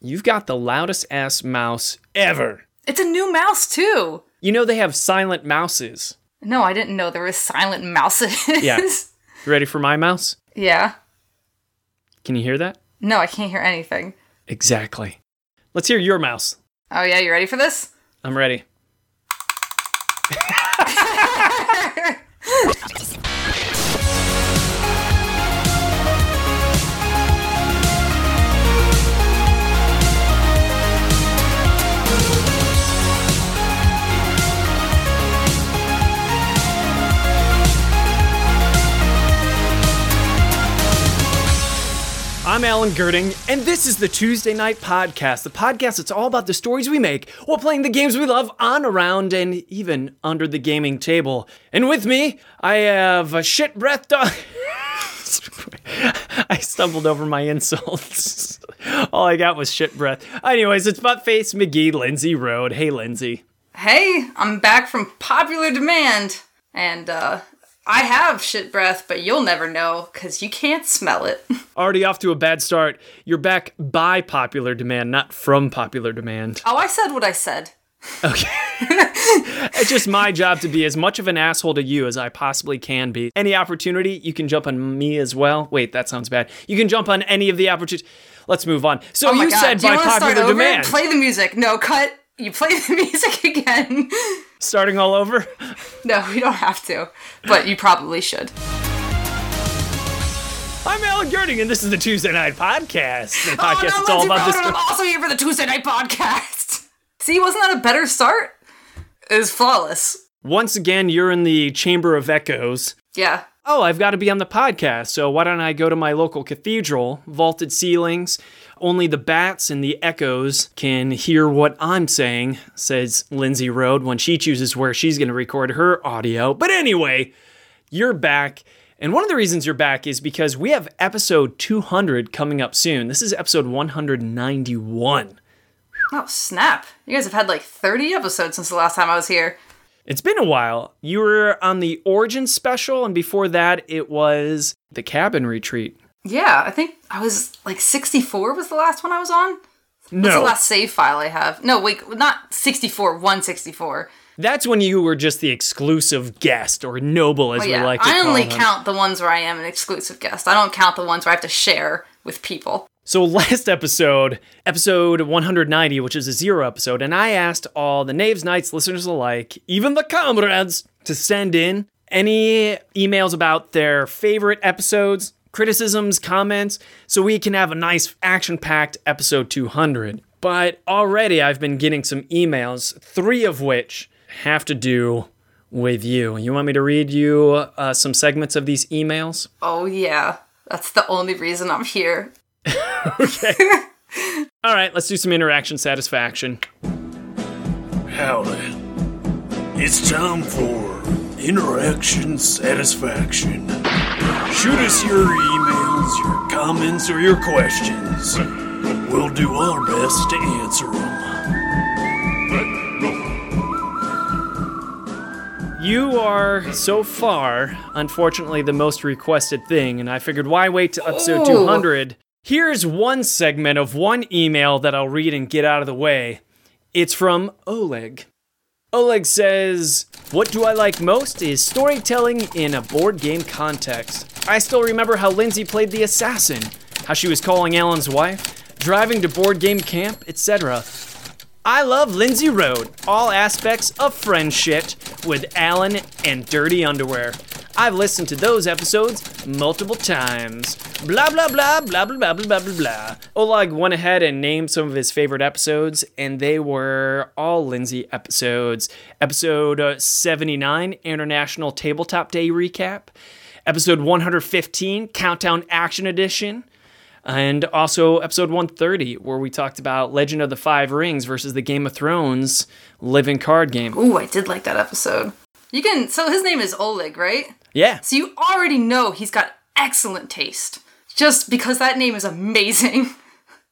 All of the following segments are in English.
You've got the loudest ass mouse ever. It's a new mouse too. You know they have silent mouses. No, I didn't know there was silent mouses. Yeah. You ready for my mouse? yeah. Can you hear that? No, I can't hear anything. Exactly. Let's hear your mouse. Oh yeah, you ready for this? I'm ready. I'm Alan Gerding, and this is the Tuesday Night Podcast, the podcast that's all about the stories we make while playing the games we love on, around, and even under the gaming table. And with me, I have a shit breath dog. I stumbled over my insults. all I got was shit breath. Anyways, it's Buttface McGee, Lindsay Rode. Hey, Lindsay. Hey, I'm back from popular demand, and uh, I have shit breath, but you'll never know because you can't smell it. Already off to a bad start. You're back by popular demand, not from popular demand. Oh, I said what I said. Okay. it's just my job to be as much of an asshole to you as I possibly can be. Any opportunity, you can jump on me as well. Wait, that sounds bad. You can jump on any of the opportunities. Let's move on. So Oh you god! said Do by start popular over? demand. Play the music. No, cut. You play the music again. Starting all over. no, we don't have to, but you probably should. I'm Alan Gerding, and this is the Tuesday Night Podcast. The Oh, podcast no, that's all about this. I'm also here for the Tuesday night podcast. See, wasn't that a better start? It was flawless. Once again, you're in the Chamber of Echoes. Yeah. oh, I've got to be on the podcast, so why don't I go to my local cathedral? Vaulted ceilings, only the bats and the echoes can hear what I'm saying, says Lindsay Rode when she chooses where she's going to record her audio. But anyway, you're back. And one of the reasons you're back is because we have episode 200 coming up soon. This is episode 191. Oh snap! You guys have had like 30 episodes since the last time I was here. It's been a while. You were on the Origin special, and before that, it was the cabin retreat. Yeah, I think I was like 64 was the last one I was on. No. That's the last save file I have. No, wait, not 64, 164. That's when you were just the exclusive guest or noble, as But we like to I only them. count the ones where I am an exclusive guest. I don't count the ones where I have to share with people. So last episode, episode 190, which is a zero episode, and I asked all the Knaves Knights listeners alike, even the comrades, to send in any emails about their favorite episodes, criticisms, comments, so we can have a nice action-packed episode 200. But already I've been getting some emails, three of which have to do with you. You want me to read you uh, some segments of these emails? Oh yeah, that's the only reason I'm here. Okay. All right, let's do some interaction satisfaction. Howdy. It's time for interaction satisfaction. Shoot us your emails, your comments, or your questions. We'll do our best to answer them. You are so far, unfortunately, the most requested thing, and I figured why wait to episode Ooh. 200? Here's one segment of one email that I'll read and get out of the way. It's from Oleg. Oleg says, What do I like most is storytelling in a board game context. I still remember how Lindsay played the assassin, how she was calling Alan's wife, driving to board game camp, etc. I love Lindsay Rode, all aspects of friendship with Alan and Dirty Underwear. I've listened to those episodes multiple times. Blah blah blah blah blah blah blah blah blah. Oleg went ahead and named some of his favorite episodes, and they were all Lindsay episodes. Episode uh, 79, International Tabletop Day Recap. Episode 115, Countdown Action Edition. And also episode 130, where we talked about Legend of the Five Rings versus the Game of Thrones living card game. Ooh, I did like that episode. You can. So his name is Oleg, right? Yeah. So you already know he's got excellent taste, just because that name is amazing.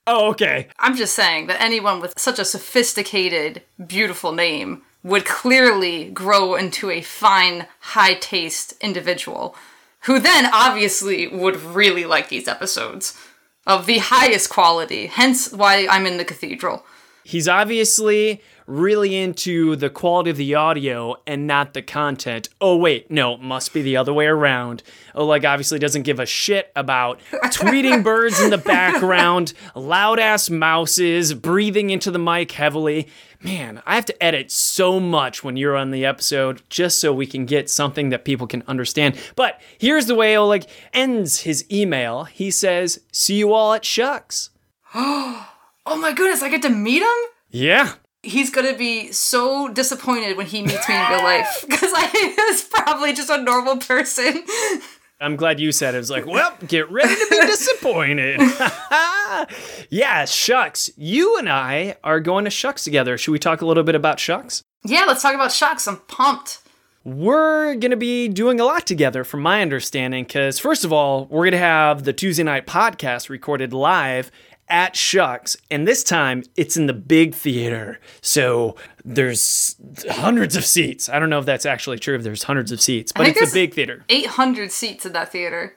Oh, okay. I'm just saying that anyone with such a sophisticated, beautiful name would clearly grow into a fine, high taste individual who then obviously would really like these episodes. of the highest quality. Hence why I'm in the cathedral. He's obviously really into the quality of the audio and not the content. Oh, wait, no, must be the other way around. Oh, Oleg obviously doesn't give a shit about tweeting birds in the background, loud ass mouses, breathing into the mic heavily. Man, I have to edit so much when you're on the episode just so we can get something that people can understand. But here's the way Oleg ends his email. He says, See you all at SHUX. Oh my goodness, I get to meet him? Yeah, he's gonna be so disappointed when he meets me in real life because I was probably just a normal person. I'm glad you said it. It's like, well, get ready to be disappointed. yeah, SHUX. You and I are going to SHUX together. Should we talk a little bit about SHUX? Yeah, let's talk about SHUX. I'm pumped. We're going to be doing a lot together, from my understanding, because first of all, we're going to have the Tuesday night podcast recorded live at SHUX, and this time it's in the big theater. So there's hundreds of seats. I don't know if that's actually true if there's hundreds of seats, but it's a big theater. 800 seats in that theater.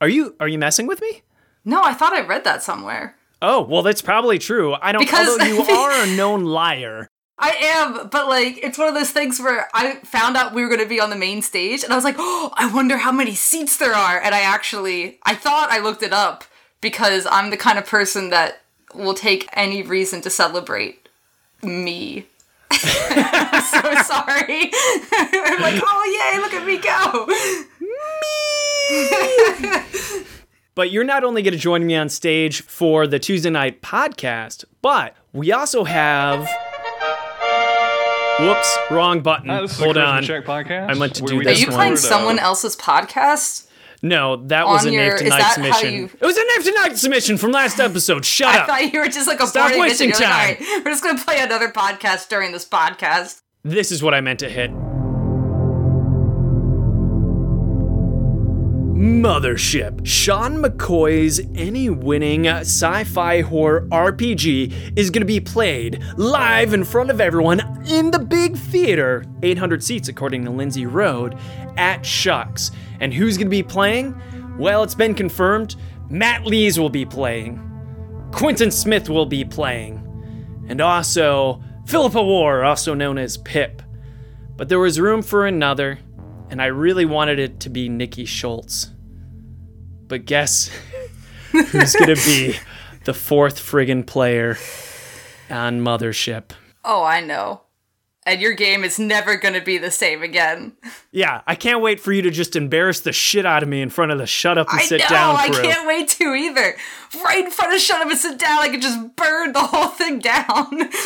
Are you are you messing with me? No, I thought I read that somewhere. Oh, well that's probably true. I don't because although you are a known liar. I am, but like it's one of those things where I found out we were going to be on the main stage and I was like, "Oh, I wonder how many seats there are." And I actually I thought I looked it up because I'm the kind of person that will take any reason to celebrate me. I'm so sorry. I'm like, oh yay, look at me go. Me. but you're not only going to join me on stage for the Tuesday night podcast, but we also have. Whoops, wrong button. Uh, Hold on. I meant to do this. Are you playing someone else's podcast? No, that was a your, Nave Tonight submission. You... It was a Nave Tonight submission from last episode. Shut I up. I thought you were just like a Stop wasting time. Like, we're just gonna play another podcast during this podcast. This is what I meant to hit. Mothership. Sean McCoy's ENnie winning sci fi horror RPG is going to be played live in front of everyone in the big theater, 800 seats according to Lindsay Rode, at SHUX. And who's going to be playing? Well, it's been confirmed. Matt Lees will be playing. Quintin Smith will be playing. And also, Philippa Warr, also known as Pip. But there was room for another, and I really wanted it to be Nikki Schultz. But guess who's going to be the fourth friggin' player on Mothership? Oh, I know and your game is never going to be the same again. Yeah, I can't wait for you to just embarrass the shit out of me in front of the shut up and I sit know, down crew. I can't wait to either. Right in front of shut up and sit down, I could just burn the whole thing down.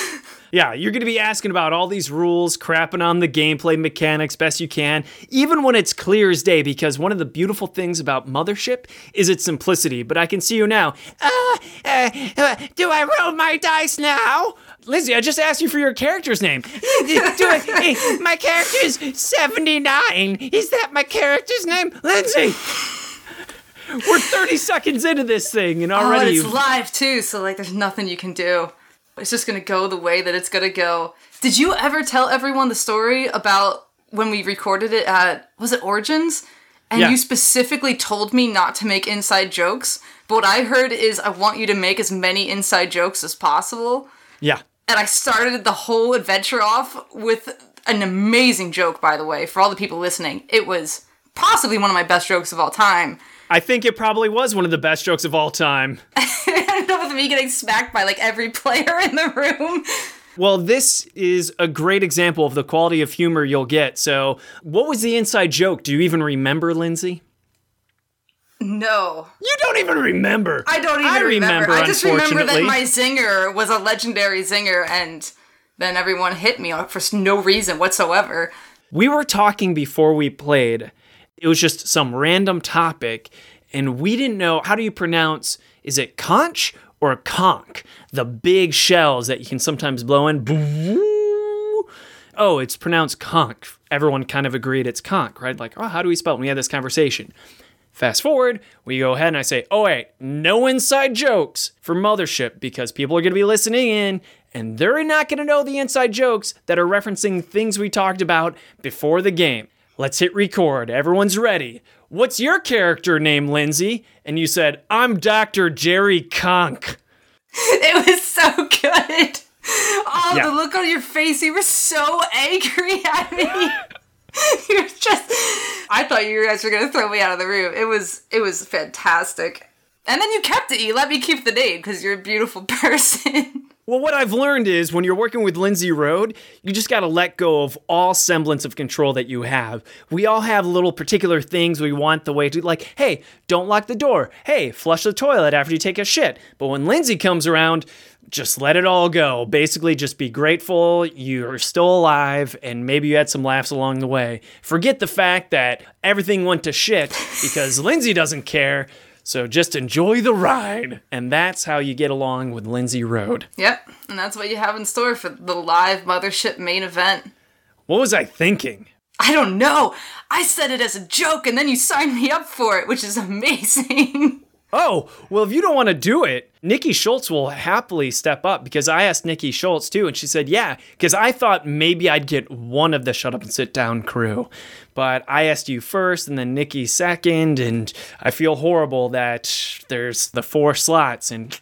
Yeah, you're going to be asking about all these rules, crapping on the gameplay mechanics best you can, even when it's clear as day, because one of the beautiful things about Mothership is its simplicity. But I can see you now. Uh, uh, uh, do I roll my dice now? Lizzie, I just asked you for your character's name. do it. Hey, my character's 79. Is that my character's name? Lindsay! We're 30 seconds into this thing and oh, already. Oh, it's live too, so like there's nothing you can do it's just gonna go the way that it's gonna go. Did you ever tell everyone the story about when we recorded it at was it Origins? And yeah. you specifically told me not to make inside jokes. But what I heard is I want you to make as many inside jokes as possible. Yeah. And I started the whole adventure off with an amazing joke, by the way, for all the people listening. It was possibly one of my best jokes of all time. I think it probably was one of the best jokes of all time. ended up with me getting smacked by like every player in the room. Well, this is a great example of the quality of humor you'll get. So, what was the inside joke? Do you even remember, Lindsay? No. You don't even remember. I don't even I remember. remember. I just remember that my zinger was a legendary zinger and then everyone hit me for no reason whatsoever. We were talking before we played. It was just some random topic and we didn't know how do you pronounce is it conch or conch? The big shells that you can sometimes blow in. Oh, it's pronounced conch. Everyone kind of agreed it's conch, right? Like, oh, how do we spell it? we had this conversation. Fast forward, we go ahead and I say, oh, wait, no inside jokes for Mothership because people are going to be listening in and they're not going to know the inside jokes that are referencing things we talked about before the game. let's hit record. Everyone's ready. What's your character name, Lindsay? And you said, I'm Dr. Jerry Conk. It was so good. Oh, Yeah. the look on your face. You were so angry at me. you were just I thought you guys were gonna throw me out of the room. It was it was fantastic. And then you kept it. You let me keep the name because you're a beautiful person. Well, what I've learned is when you're working with Lindsay Rode, you just got to let go of all semblance of control that you have. We all have little particular things we want the way to, like, hey, don't lock the door. Hey, flush the toilet after you take a shit. But when Lindsay comes around, just let it all go. Basically, just be grateful you're still alive and maybe you had some laughs along the way. Forget the fact that everything went to shit because Lindsay doesn't care. So just enjoy the ride. And that's how you get along with Lindsay Rode. yep. And that's what you have in store for the live mothership main event. What was I thinking? I don't know. I said it as a joke and then you signed me up for it, which is amazing. Oh, well, if you don't want to do it, Nikki Schultz will happily step up because I asked Nikki Schultz too, and she said, yeah, because I thought maybe I'd get one of the shut up and sit down crew. But I asked you first and then Nikki second, and I feel horrible that there's the four slots and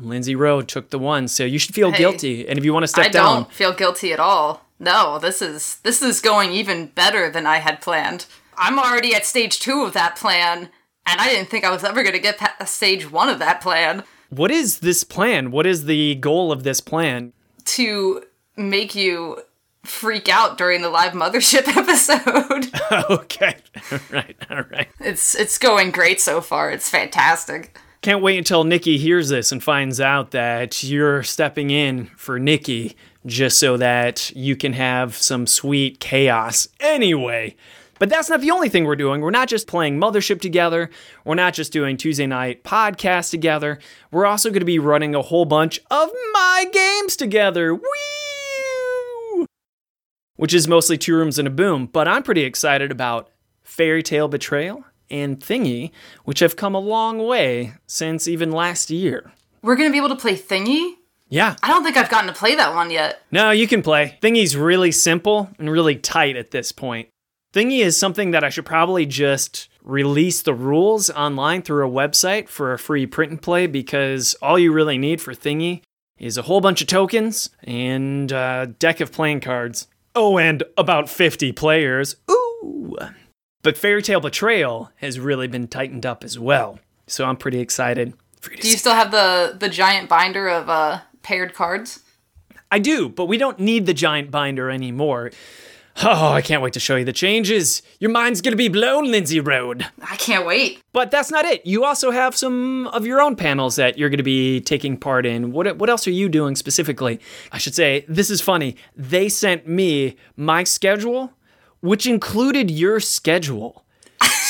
Lindsay Rode took the one, so you should feel Hey, guilty. And if you want to step I down, I don't feel guilty at all. No, this is this is going even better than I had planned. I'm already at stage two of that plan, and I didn't think I was ever going to get past stage one of that plan what is this plan? What is the goal of this plan? to make you freak out during the live mothership episode. okay, all right, all right. it's it's going great so far. It's fantastic. Can't wait until Nikki hears this and finds out that you're stepping in for Nikki just so that you can have some sweet chaos anyway. But that's not the only thing we're doing. We're not just playing Mothership together. We're not just doing Tuesday night podcast together. We're also going to be running a whole bunch of my games together. Woo! Which is mostly two rooms and a boom. But I'm pretty excited about Fairy Tale Betrayal and Thingy, which have come a long way since even last year. We're going to be able to play Thingy? Yeah, I don't think I've gotten to play that one yet. no, you can play. Thingy's really simple and really tight at this point. Thingy is something that I should probably just release the rules online through a website for a free print and play because all you really need for Thingy is a whole bunch of tokens and a deck of playing cards. Oh, and about 50 players. Ooh. But Fairy Tale Betrayal has really been tightened up as well. So I'm pretty excited for you to Do you still have the the giant binder of uh paired cards? I do, but we don't need the giant binder anymore. Oh, I can't wait to show you the changes. Your mind's gonna be blown, Lindsay Rode. I can't wait. But that's not it. You also have some of your own panels that you're to be taking part in. What what else are you doing specifically? I should say, this is funny. They sent me my schedule, which included your schedule.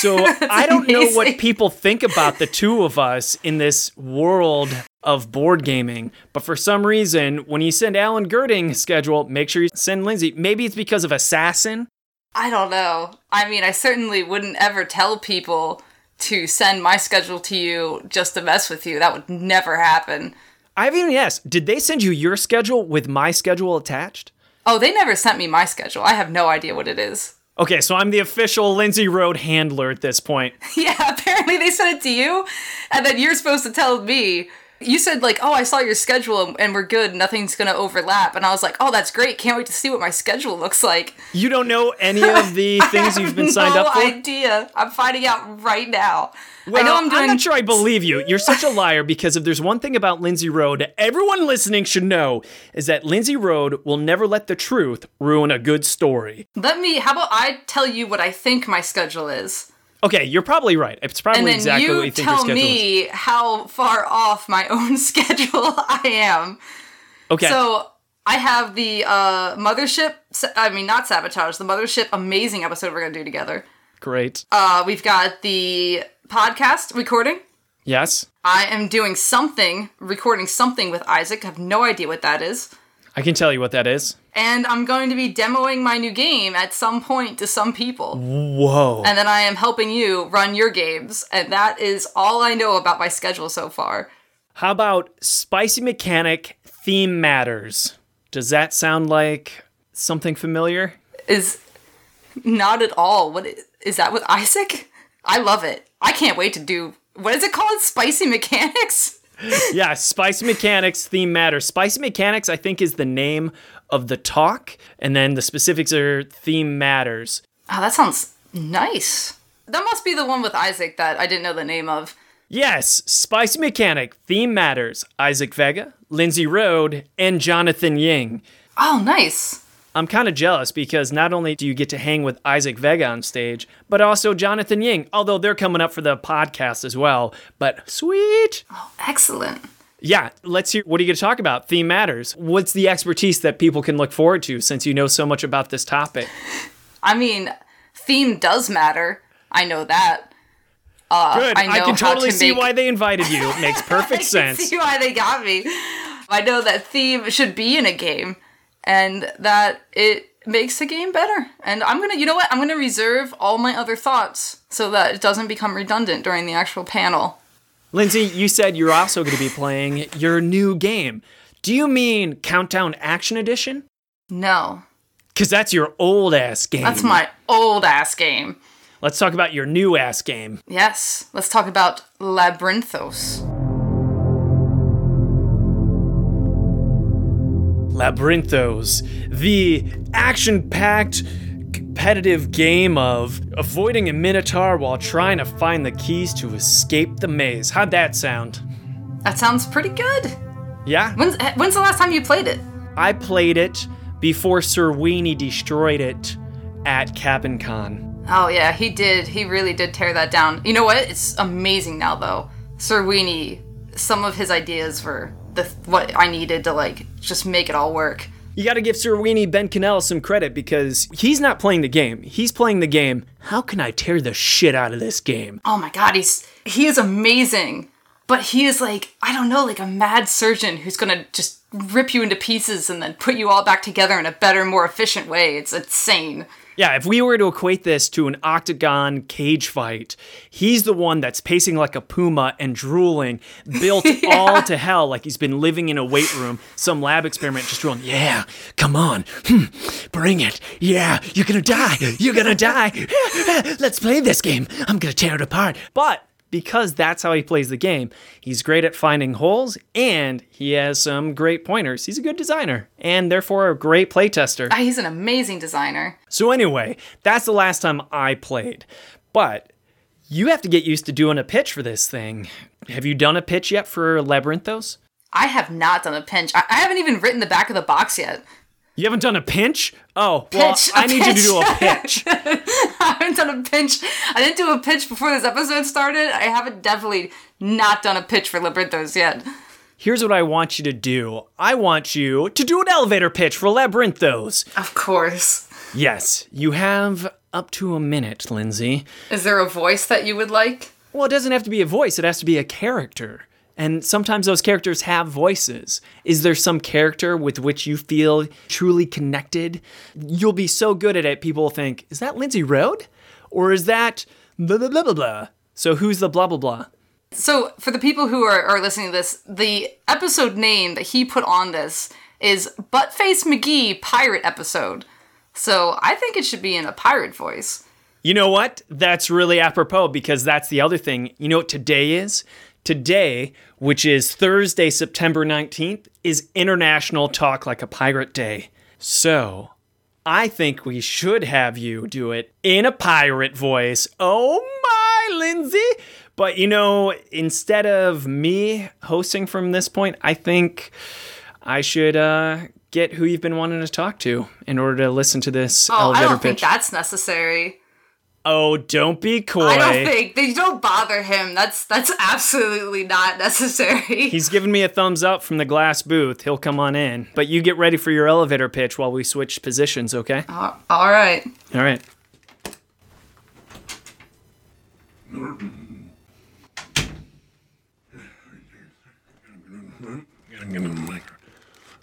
So I don't know what people think about the two of us in this world of board gaming. But for some reason, when you send Alan Gerding schedule, make sure you send Lindsay. Maybe it's because of Assassin. I don't know. I mean, I certainly wouldn't ever tell people to send my schedule to you just to mess with you. That would never happen. I haven't even asked. Did they send you your schedule with my schedule attached? Oh, they never sent me my schedule. I have no idea what it is. Okay, so I'm the official Lindsay Rode handler at this point. Yeah, apparently they sent it to you, and then you're supposed to tell me. You said like, "Oh, I saw your schedule and we're good. Nothing's gonna overlap." And I was like, "Oh, that's great. Can't wait to see what my schedule looks like." You don't know any of the things you've been signed no up for? idea. I'm finding out right now. I Well, know I'm doing. not sure I believe you. You're such a liar because if there's one thing about Lindsay Rode everyone listening should know is that Lindsay Rode will never let the truth ruin a good story. Let me. How about I tell you what I think my schedule is, Okay, you're probably right. It's probably and then exactly you what you think your tell schedule is. me how far off my own schedule I am. Okay. So I have the uh, mothership. I mean, not sabotage. The mothership amazing episode we're gonna do together. Great. Uh, we've got the podcast recording. yes. I am doing something, recording something with Isaac. I have no idea what that is. I can tell you what that is. And I'm going to be demoing my new game at some point to some people. Whoa. And then I am helping you run your games. And that is all I know about my schedule so far. How about Spicy Mechanic Theme Matters? Does that sound like something familiar? Is Not at all. What is, is that with Isaac? I love it. I can't wait to do. What is it called? Spicy mechanics. yeah, Spicy Mechanics theme matters. Spicy Mechanics, I think, is the name of the talk, and then the specifics are theme matters. Oh, that sounds nice. That must be the one with Isaac that I didn't know the name of. Yes, Spicy Mechanic, Theme Matters, Isaac Vega, Lindsay Rode, and Jonathan Ying. Oh, nice. I'm kind of jealous because not only do you get to hang with Isaac Vega on stage, but also Jonathan Ying, although they're coming up for the podcast as well. But sweet. Oh, excellent. Yeah, let's hear what are you going to talk about? Theme matters. What's the expertise that people can look forward to since you know so much about this topic? I mean, theme does matter. I know that. Uh, Good. I, I, can totally to see make... why they invited you. It makes perfect I sense. see why they got me. I know that theme should be in a game, and that it makes the game better. And I'm gonna, you know what? I'm gonna reserve all my other thoughts so that it doesn't become redundant during the actual panel. Lindsay, you said you're also to be playing your new game. Do you mean Countdown Action Edition? No. Because that's your old ass game. That's my old ass game. Let's talk about your new ass game. Yes, let's talk about Labyrinthos. Labyrinthos, the action packed, competitive game of avoiding a minotaur while trying to find the keys to escape the maze. How'd that sound? That sounds pretty good. Yeah? When's, when's the last time you played it? I played it before Sir Weenie destroyed it at Cabin Con. Oh yeah, he did. He really did tear that down. You know what? It's amazing now though. Sir Weenie, some of his ideas for the what I needed to like just make it all work. You got to give Sir Weenie Ben Cannell some credit because he's not playing the game. He's playing the game. How can I tear the shit out of this game? Oh my god, he's he is amazing. But he is like, I don't know, like a mad surgeon who's gonna just rip you into pieces and then put you all back together in a better, more efficient way. It's insane. Yeah, if we were to equate this to an octagon cage fight, he's the one that's pacing like a puma and drooling, built yeah. all to hell like he's been living in a weight room, some lab experiment, just drooling, yeah, come on, hmm, bring it, yeah, you're gonna die, you're gonna die, let's play this game, I'm gonna tear it apart. But because that's how he plays the game. He's great at finding holes and he has some great pointers. He's a good designer and therefore a great playtester. Ah, he's an amazing designer. So, anyway, that's the last time I played. But you have to get used to doing a pitch for this thing. Have you done a pitch yet for Labyrinthos? I have not done a pinch. I, I haven't even written the back of the box yet. You haven't done a pinch? Oh, well, pitch, I need you to do a pinch. I haven't done a pinch. I didn't do a pinch before this episode started. I haven't definitely not done a pitch for Labyrinthos yet. Here's what I want you to do. I want you to do an elevator pitch for Labyrinthos. Of course. Yes, you have up to a minute, Lindsay. Is there a voice that you would like? Well, it doesn't have to be a voice, it has to be a character. And sometimes those characters have voices. Is there some character with which you feel truly connected? You'll be so good at it, people will think, is that Lindsay Rode? Or is that blah, blah, blah, blah, blah? So who's the blah, blah, blah? So, for the people who are, are listening to this, the episode name that he put on this is Buttface McGee Pirate Episode. So, I think it should be in a pirate voice. You know what? That's really apropos because that's the other thing. You know what today is? Today, which is Thursday, September 19th, is International Talk Like a Pirate Day. So, I think we should have you do it in a pirate voice. Oh my, Lindsay! But you know, instead of me hosting from this point, I think I should uh, get who you've been wanting to talk to in order to listen to this oh, elevator I don't pitch. think that's necessary. Oh, don't be coy. I don't think they don't bother him. That's that's absolutely not necessary. He's giving me a thumbs up from the glass booth. He'll come on in. But you get ready for your elevator pitch while we switch positions, okay? Uh, all right. All right.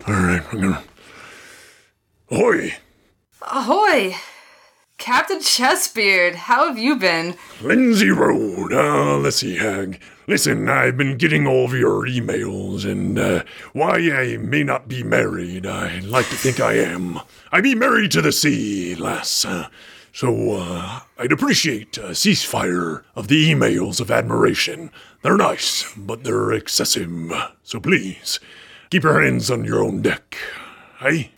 All right, I'm gonna. Ahoy! Ahoy! Captain Chessbeard, how have you been? Lindsay Rode. Uh, let's see, Hag. Listen, I've been getting all of your emails, and uh, why I may not be married, I like to think I am. I be married to the sea, lass. Uh, So, uh, I'd appreciate a ceasefire of the emails of admiration. They're nice, but they're excessive. So please, keep your hands on your own deck. Hey?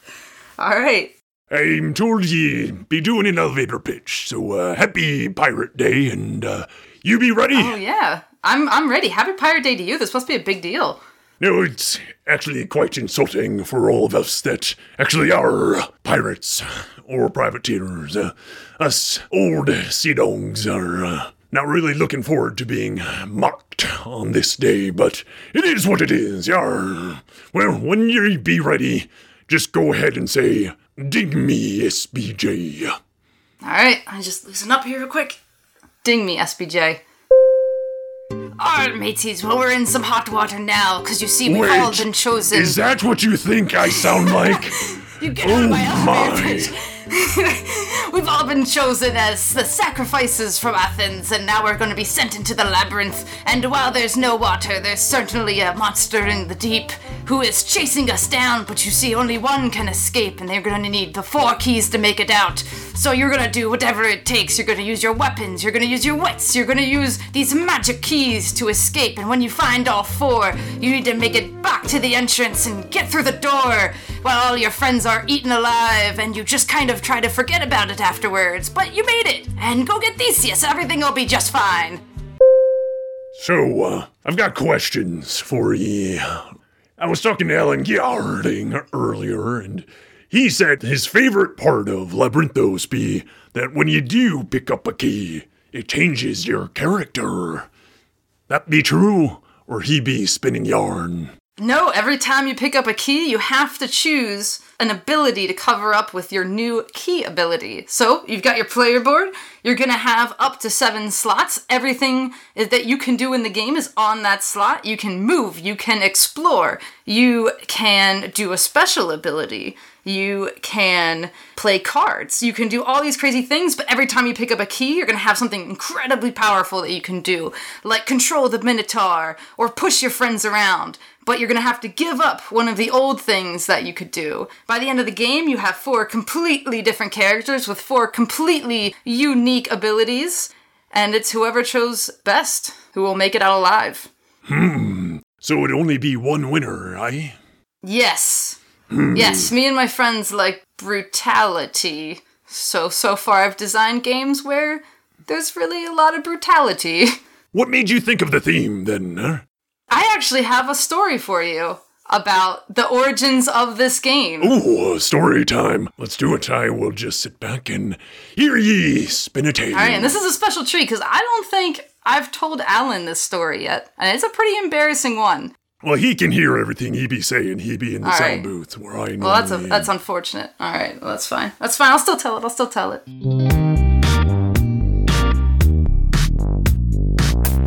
All right. I'm told ye be doing an elevator pitch, so uh, happy Pirate Day, and uh, you be ready? Oh yeah, I'm I'm ready. Happy Pirate Day to you. This must be a big deal. No, it's actually quite insulting for all of us that actually are pirates or privateers. Uh, us old sea dogs are uh, not really looking forward to being mocked on this day, but it is what it is, yar. Well, when ye be ready, just go ahead and say, Ding me, SBJ. All right, I just loosen up here real quick. Ding me, SBJ. Alright, mateys, well, we're in some hot water now, because you see, we've all been chosen. Is that what you think I sound like? you get out of my Oh my. We've all been chosen as the sacrifices from Athens, and now we're going to be sent into the labyrinth. And while there's no water, there's certainly a monster in the deep who is chasing us down. But you see, only one can escape, and they're going to need the four keys to make it out. So you're going to do whatever it takes. You're going to use your weapons, you're going to use your wits, you're going to use these magic keys to escape. And when you find all four, you need to make it back to the entrance and get through the door while all your friends are eaten alive, and you just kind of try to forget about it afterwards. But you made it! And go get Theseus, everything will be just fine. So, uh, I've got questions for ye. I was talking to Alan Gerding earlier, and he said his favorite part of Labyrinthos be that when you do pick up a key, it changes your character. That be true, or he be spinning yarn? No, every time you pick up a key, you have to choose an ability to cover up with your new key ability. So, you've got your player board, you're gonna have up to seven slots. Everything that you can do in the game is on that slot. You can move, you can explore, you can do a special ability, you can play cards, you can do all these crazy things, but every time you pick up a key, you're gonna have something incredibly powerful that you can do, like control the Minotaur or push your friends around but you're gonna have to give up one of the old things that you could do. By the end of the game, you have four completely different characters with four completely unique abilities, and it's whoever chose best who will make it out alive. Hmm. So it'd only be one winner, eh? Yes. Yes, me and my friends like brutality. So, so far I've designed games where there's really a lot of brutality. What made you think of the theme, then, huh? I actually have a story for you about the origins of this game. Ooh, story time. Let's do it. I will just sit back and hear ye spin a tale. All right, and this is a special treat because I don't think I've told Alan this story yet, and it's a pretty embarrassing one. Well, he can hear everything he be saying. He be in the All sound right. booth where I know. Well, that's a, that's unfortunate. All right, well, that's fine. That's fine. I'll still tell it. I'll still tell it.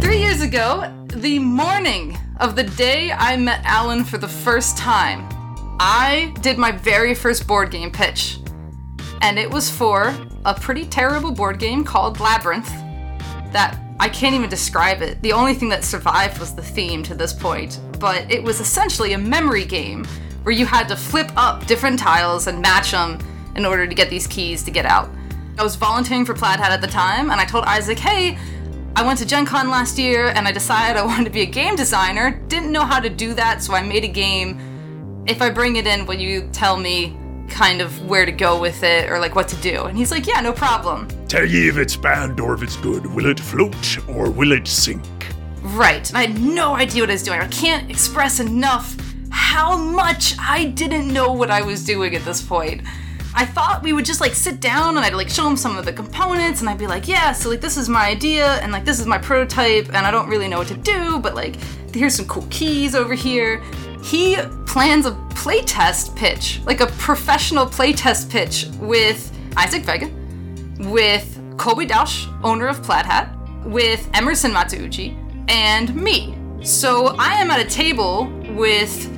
Three years ago, the morning of the day I met Alan for the first time, I did my very first board game pitch, and it was for a pretty terrible board game called Labyrinth. That I can't even describe it. The only thing that survived was the theme to this point, but it was essentially a memory game where you had to flip up different tiles and match them in order to get these keys to get out. I was volunteering for Plaid Hat at the time, and I told Isaac, hey, I went to Gen Con last year and I decided I wanted to be a game designer. Didn't know how to do that, so I made a game. If I bring it in, will you tell me kind of where to go with it or like what to do? And he's like, yeah, no problem. Tell ye if it's bad or if it's good. Will it float or will it sink? Right. And I had no idea what I was doing. I can't express enough how much I didn't know what I was doing at this point. I thought we would just like sit down and I'd like show him some of the components and I'd be like, yeah, so like this is my idea and like this is my prototype and I don't really know what to do, but like here's some cool keys over here. He plans a playtest pitch, like a professional playtest pitch with Isaac Vega, with Colby Dauch, owner of Plaid Hat, with Emerson Matsuuchi, and me. So I am at a table with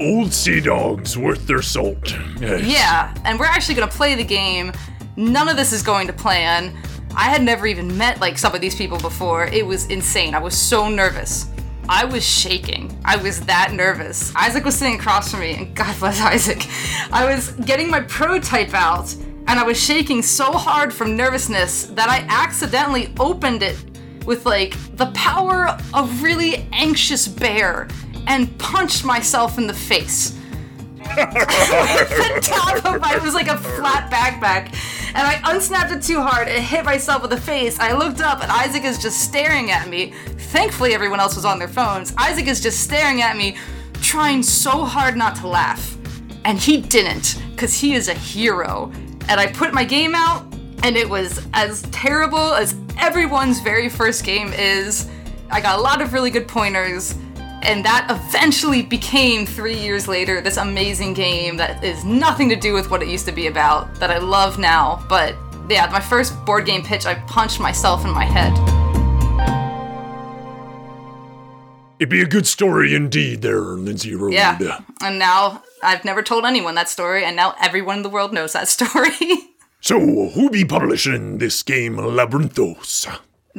Old sea dogs worth their salt. Yes. Yeah, and we're actually gonna play the game. None of this is going to plan. I had never even met like some of these people before. It was insane. I was so nervous. I was shaking. I was that nervous. Isaac was sitting across from me, and God bless Isaac. I was getting my prototype out, and I was shaking so hard from nervousness that I accidentally opened it with like the power of really anxious bear and punched myself in the face. the top of my it was like a flat backpack and I unsnapped it too hard and hit myself with the face. I looked up and Isaac is just staring at me. Thankfully everyone else was on their phones. Isaac is just staring at me, trying so hard not to laugh. And he didn't, because he is a hero. And I put my game out, and it was as terrible as everyone's very first game is. I got a lot of really good pointers, and that eventually became three years later this amazing game that is nothing to do with what it used to be about that I love now. But yeah, my first board game pitch, I punched myself in my head. It'd be a good story indeed, there, Lindsay Rode. Yeah, and now I've never told anyone that story, and now everyone in the world knows that story. So, who be publishing this game, Labyrinthos?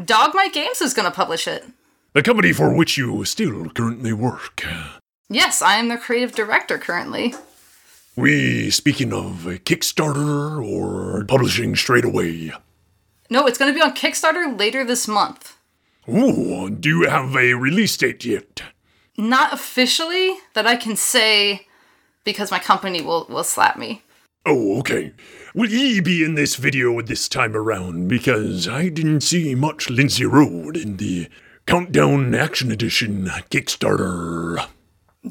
Dogmight Games is gonna publish it. The company for which you still currently work. Yes, I am the creative director currently. We speaking of a Kickstarter or publishing straight away? No, it's gonna be on Kickstarter later this month. Ooh, do you have a release date yet? Not officially that I can say because my company will, will slap me. Oh, okay. Will ye be in this video this time around? Because I didn't see much Lindsay Rode in the Countdown Action Edition Kickstarter.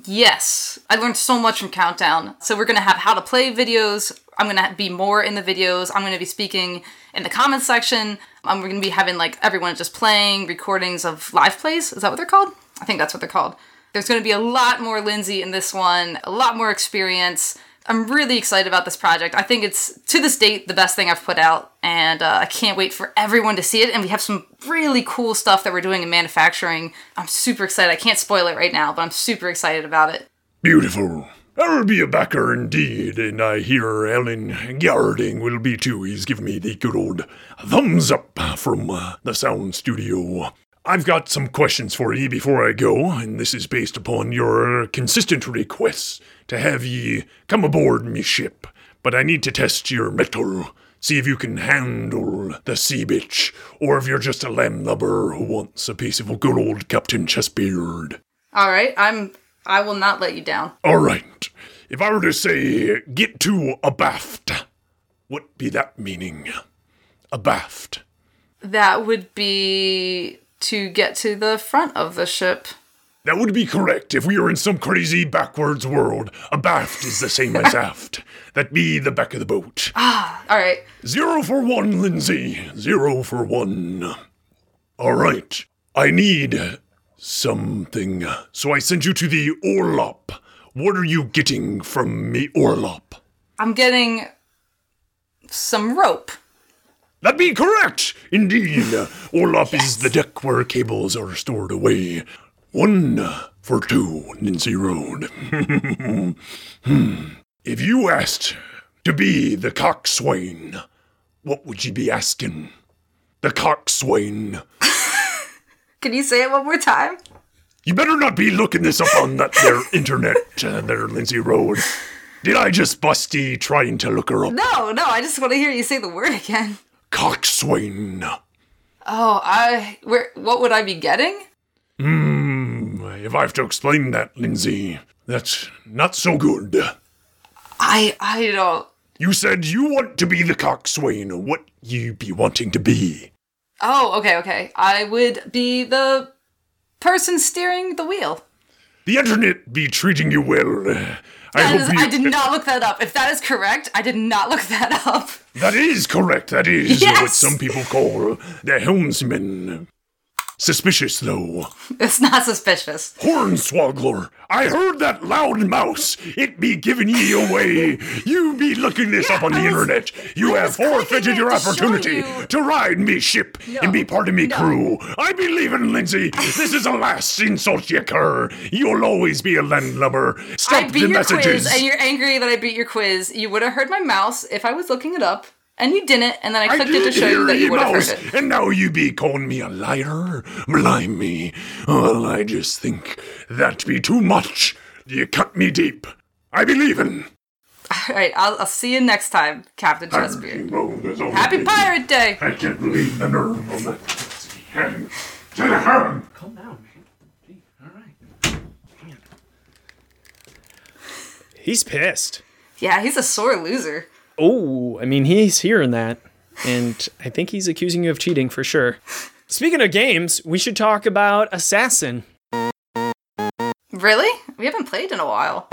Yes, I learned so much from Countdown. So we're gonna have how to play videos. I'm gonna be more in the videos. I'm gonna be speaking in the comments section. I'm gonna be having like everyone just playing recordings of live plays. Is that what they're called? I think that's what they're called. There's gonna be a lot more Lindsay in this one, a lot more experience. I'm really excited about this project. I think it's to this date the best thing I've put out, and uh, I can't wait for everyone to see it. And we have some really cool stuff that we're doing in manufacturing. I'm super excited. I can't spoil it right now, but I'm super excited about it. Beautiful. I will be a backer indeed, and I hear Alan Gerding will be too. He's given me the good old thumbs up from uh, the sound studio. I've got some questions for ye before I go, and this is based upon your consistent requests to have ye come aboard me ship. But I need to test your mettle, see if you can handle the sea bitch, or if you're just a landlubber who wants a piece of a good old Captain Chessbeard. All right, I'm. I will not let you down. All right. If I were to say, get to abaft, what be that meaning? Abaft. That would be to get to the front of the ship. That would be correct if we were in some crazy backwards world. Abaft is the same as aft. That be the back of the boat. Ah, all right. Zero for one, Lindsay. Zero for one. All right. I need something. So I sent you to the Orlop. What are you getting from me, Orlop? I'm getting some rope. That be correct, indeed. Orlop is the deck where cables are stored away. One for two, Nancy Road. hmm. If you asked to be the coxswain, what would you be asking? The coxswain. Can you say it one more time? You better not be looking this up on that there internet, uh, there, Lindsay Rode. Did I just busty trying to look her up? No, no, I just want to hear you say the word again. Coxswain. Oh, I where what would I be getting? Hmm, if I have to explain that, Lindsay, that's not so good. I I don't You said you want to be the coxswain. What you be wanting to be? Oh, okay, okay. I would be the person steering the wheel. The internet be treating you well. I hope is, you. I did not look that up. If that is correct, I did not look that up. That is correct. That is what some people call the helmsman. Suspicious though. It's not suspicious. Hornswoggler, I heard that loud mouse. It be giving ye away. You be looking this up on the was- internet. You I have forfeited your to opportunity you. to ride me ship and be part of me no. crew. I be leaving, Lindsay. This is the last insult you cur. You'll always be a landlubber. Stop I beat the your messages. quiz, and you're angry that I beat your quiz. You would have heard my mouse if I was looking it up, and you didn't. And then I I it to show you that you would have heard it. and now you be calling me a liar? Blime me. Well, I just think that be too much. You cut me deep. I be leaving. All right, I'll, I'll see you next time, Captain Chessbeard. Oh, there's only Happy this. Pirate Day! I can't believe the nerve of that sexy hand. To the hand! Calm down, man. Gee, all right. Man. He's pissed. Yeah, he's a sore loser. Oh, I mean, he's hearing that. And I think he's accusing you of cheating for sure. Speaking of games, we should talk about Assassin. Really? We haven't played in a while.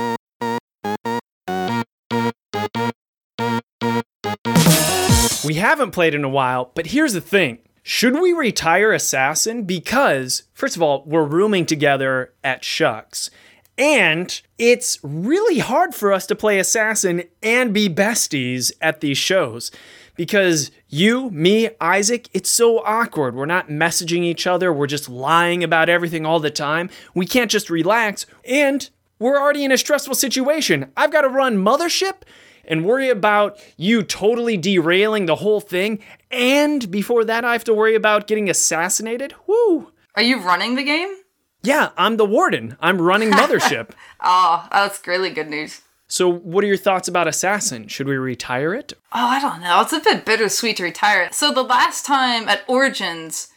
We haven't played in a while, but here's the thing. Should we retire Assassin? Because, first of all, we're rooming together at SHUX. And it's really hard for us to play Assassin and be besties at these shows. Because you, me, Isaac, it's so awkward. We're not messaging each other, we're just lying about everything all the time. We can't just relax. And we're already in a stressful situation. I've got to run Mothership and worry about you totally derailing the whole thing. And before that, I have to worry about getting assassinated. Woo! Are you running the game? Yeah, I'm the warden. I'm running Mothership. Oh, that's really good news. so, what are your thoughts about Assassin? Should we retire it? Oh, I don't know. It's a bit bittersweet to retire. It. So the last time at Origins,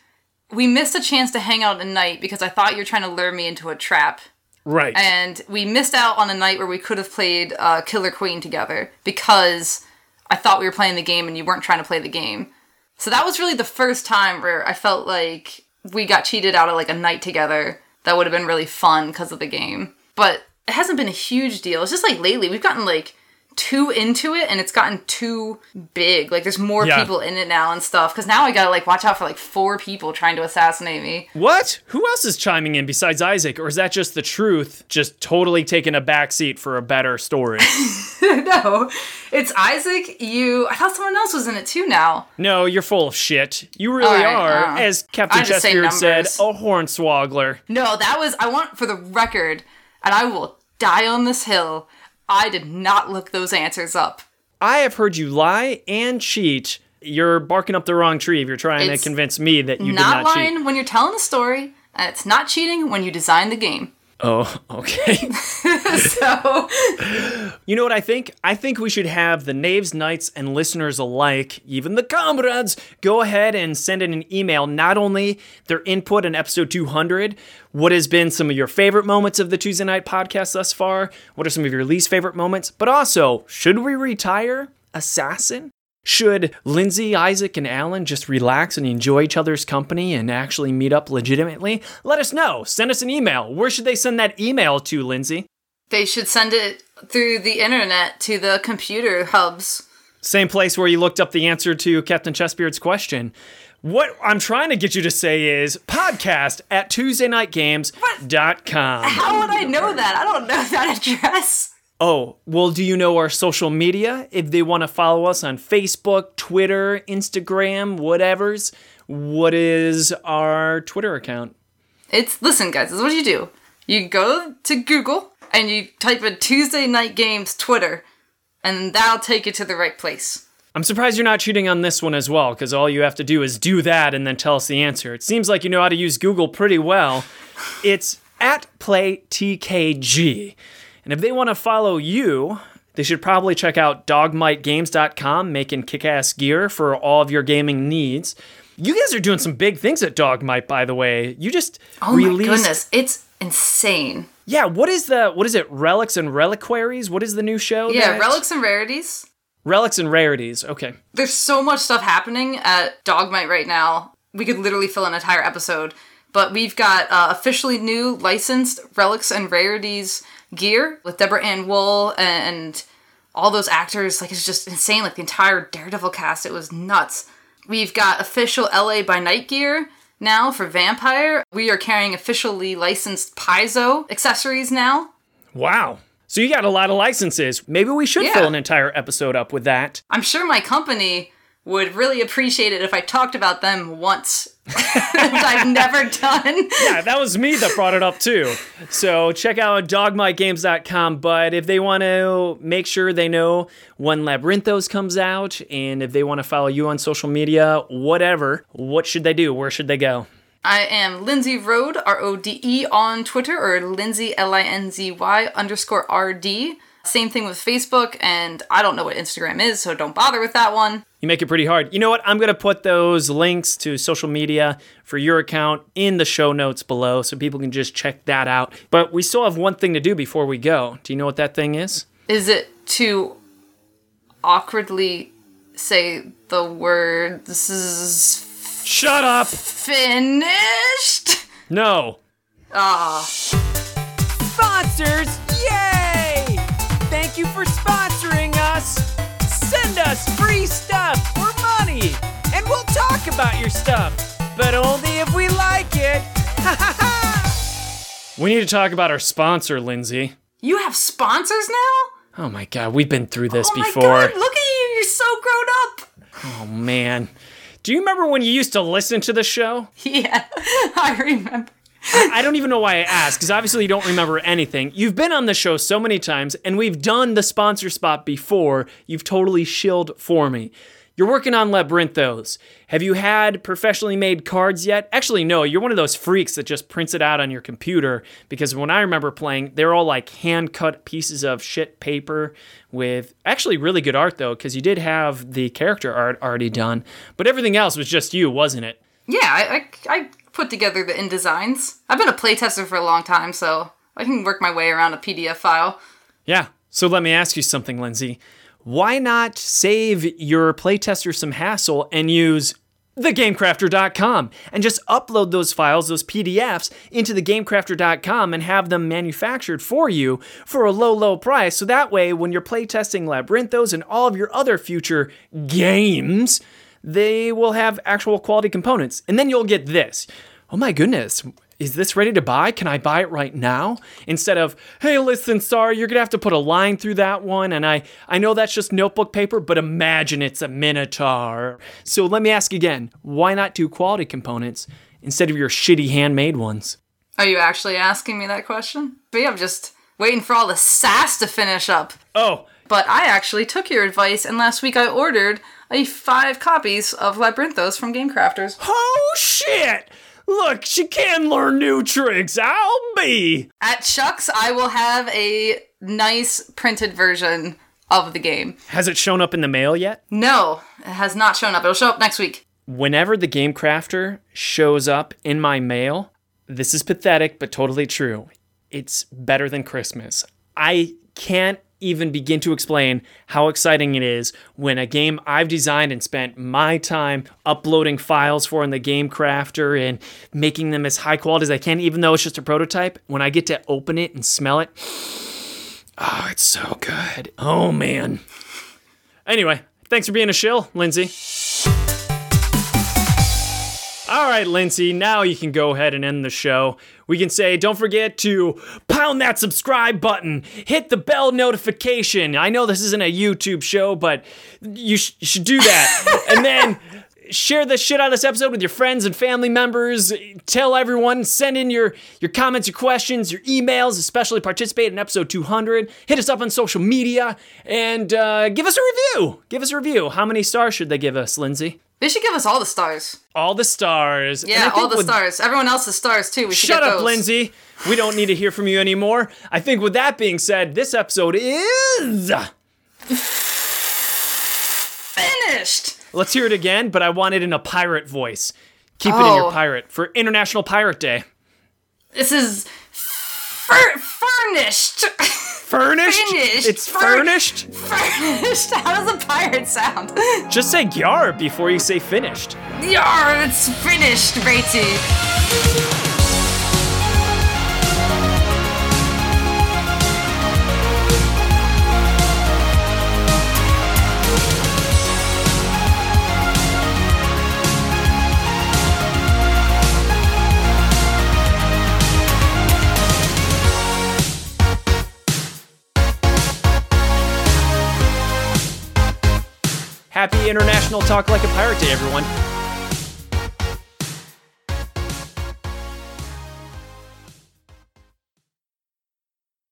we missed a chance to hang out at night because I thought you were trying to lure me into a trap. Right. And we missed out on a night where we could have played uh, Killer Queen together because I thought we were playing the game and you weren't trying to play the game. So that was really the first time where I felt like we got cheated out of like a night together. That would have been really fun because of the game. But it hasn't been a huge deal. It's just like lately we've gotten like too into it and it's gotten too big. Like there's more Yeah. people in it now and stuff. Because now I gotta like watch out for like four people trying to assassinate me. what? Who else is chiming in besides Isaac? Or is that just the truth, just totally taking a backseat for a better story? no, it's Isaac. You. I thought someone else was in it too. Now. no, you're full of shit. You really All right, are, uh, as Captain I just say Chessbeard said, a hornswoggler. No, that was. I want for the record, and I will die on this hill. I did not look those answers up. I have heard you lie and cheat. You're barking up the wrong tree if you're trying It's to convince me that you not, did not lying cheat. when you're telling a story, and it's not cheating when you design the game. Oh, okay. So you know what I think? I think we should have the Knaves, Knights, and listeners alike, even the comrades, go ahead and send in an email. Not only their input in episode 200, what has been some of your favorite moments of the Tuesday Knight podcast thus far? What are some of your least favorite moments? But also, should we retire Assassin? Should Lindsay, Isaac, and Alan just relax and enjoy each other's company and actually meet up legitimately? Let us know. Send us an email. Where should they send that email to, Lindsay? they should send it through the internet to the computer hubs. Same place where you looked up the answer to Captain Chessbeard's question. What I'm trying to get you to say is podcast at TuesdayKnightGames.com. How would I know that? I don't know that address. Oh, well, do you know our social media? If they want to follow us on Facebook, Twitter, Instagram, whatever's, what is our Twitter account? It's listen, guys. This is what you do. You go to Google and you type in Tuesday Knight Games Twitter, and that'll take you to the right place. I'm surprised you're not cheating on this one as well, because all you have to do is do that and then tell us the answer. It seems like you know how to use Google pretty well. It's at PlayTKG. And if they want to follow you, they should probably check out dogmightgames.com, making kick ass gear for all of your gaming needs. You guys are doing some big things at Dogmight, by the way. You just Oh released. my goodness, it's insane. Yeah, what is the what is it? Relics and Reliquaries? What is the new show? Yeah, that- relics and rarities. Relics and Rarities. Okay. There's so much stuff happening at Dogmight right now. We could literally fill an entire episode. But we've got uh, officially new licensed relics and rarities gear with Deborah Ann Wool and all those actors. Like it's just insane. Like the entire Daredevil cast, it was nuts. We've got official LA by Night gear now for Vampire. We are carrying officially licensed Paizo accessories now. Wow. So you got a lot of licenses. Maybe we should Yeah. fill an entire episode up with that. I'm sure my company would really appreciate it if I talked about them once, which I've never done. Yeah, that was me that brought it up too. So check out dogmightgames.com. But if they want to make sure they know when Labyrinthos comes out, and if they want to follow you on social media, whatever, what should they do? Where should they go? I am Lindsay Rode, R O D E, on Twitter, or Lindsay, L I N Z Y underscore R D Same thing with Facebook, and I don't know what Instagram is, so don't bother with that one. You make it pretty hard. You know what? I'm going to put those links to social media for your account in the show notes below so people can just check that out. But we still have one thing to do before we go. Do you know what that thing is? Is it to awkwardly say the word this is Shut up! finished? No. Ah. Sponsors! Yay! Thank you for sponsoring us. Send us free stuff or money, and we'll talk about your stuff, but only if we like it. we need to talk about our sponsor, Lindsay. You have sponsors now? Oh my god, we've been through this oh before. my god, look at you, you're so grown up. Oh man. Do you remember when you used to listen to the show? Yeah, I remember. I don't even know why I asked, because obviously you don't remember anything. You've been on the show so many times, and we've done the sponsor spot before. You've totally shilled for me. You're working on Labyrinthos. Have you had professionally made cards yet? Actually, no, you're one of those freaks that just prints it out on your computer because when I remember playing, they're all like hand cut pieces of shit paper with actually really good art though, because you did have the character art already done, but everything else was just you, wasn't it? Yeah, I, I, I put together the InDesigns. I've been a playtester for a long time, so I can work my way around a PDF file. Yeah. So let me ask you something, Lindsay. Why not save your playtester some hassle and use thegamecrafter.com and just upload those files, those PDFs, into thegamecrafter.com and have them manufactured for you for a low, low price. So that way, when you're playtesting Labyrinthos and all of your other future games, they will have actual quality components. And then you'll get this. Oh my goodness, is this ready to buy? Can I buy it right now? Instead of, hey, listen, sorry, you're gonna have to put a line through that one, and I, I know that's just notebook paper, but imagine it's a Minotaur. So let me ask again, why not do quality components instead of your shitty handmade ones? Are you actually asking me that question? Me, I'm just waiting for all the sass to finish up. Oh, But I actually took your advice, and last week I ordered a five copies of Labyrinthos from Game Crafters. oh shit! Look, she can learn new tricks. I'll be. At SHUX, I will have a nice printed version of the game. Has it shown up in the mail yet? No, it has not shown up. It'll show up next week. whenever the game crafter shows up in my mail, this is pathetic but totally true. It's better than Christmas. I can't even begin to explain how exciting it is when a game I've designed and spent my time uploading files for in the game crafter and making them as high quality as I can, even though it's just a prototype, when I get to open it and smell it, oh, it's so good. Oh man. Anyway, thanks for being a shill, Lindsay. All right, Lindsay, now you can go ahead and end the show. We can say, don't forget to pound that subscribe button, hit the bell notification. I know this isn't a YouTube show, but you, sh- you should do that. and then share the shit out of this episode with your friends and family members. Tell everyone, send in your, your comments, your questions, your emails, especially participate in episode 200. Hit us up on social media and uh, give us a review. Give us a review. How many stars should they give us, Lindsay? They should give us all the stars. All the stars. Yeah, all the with- stars. Everyone else's stars too. We should Shut up, those. Lindsay. We don't need to hear from you anymore. I think with that being said, this episode is. Finished. Let's hear it again, but I want it in a pirate voice. Keep it in your Oh. pirate for International Pirate Day. This is fur- furnished. Furnished? Finished. It's Fur- furnished? furnished. How does a pirate sound? Just say yar before you say finished. Yar, it's finished, matey. Happy International Talk Like a Pirate Day, everyone.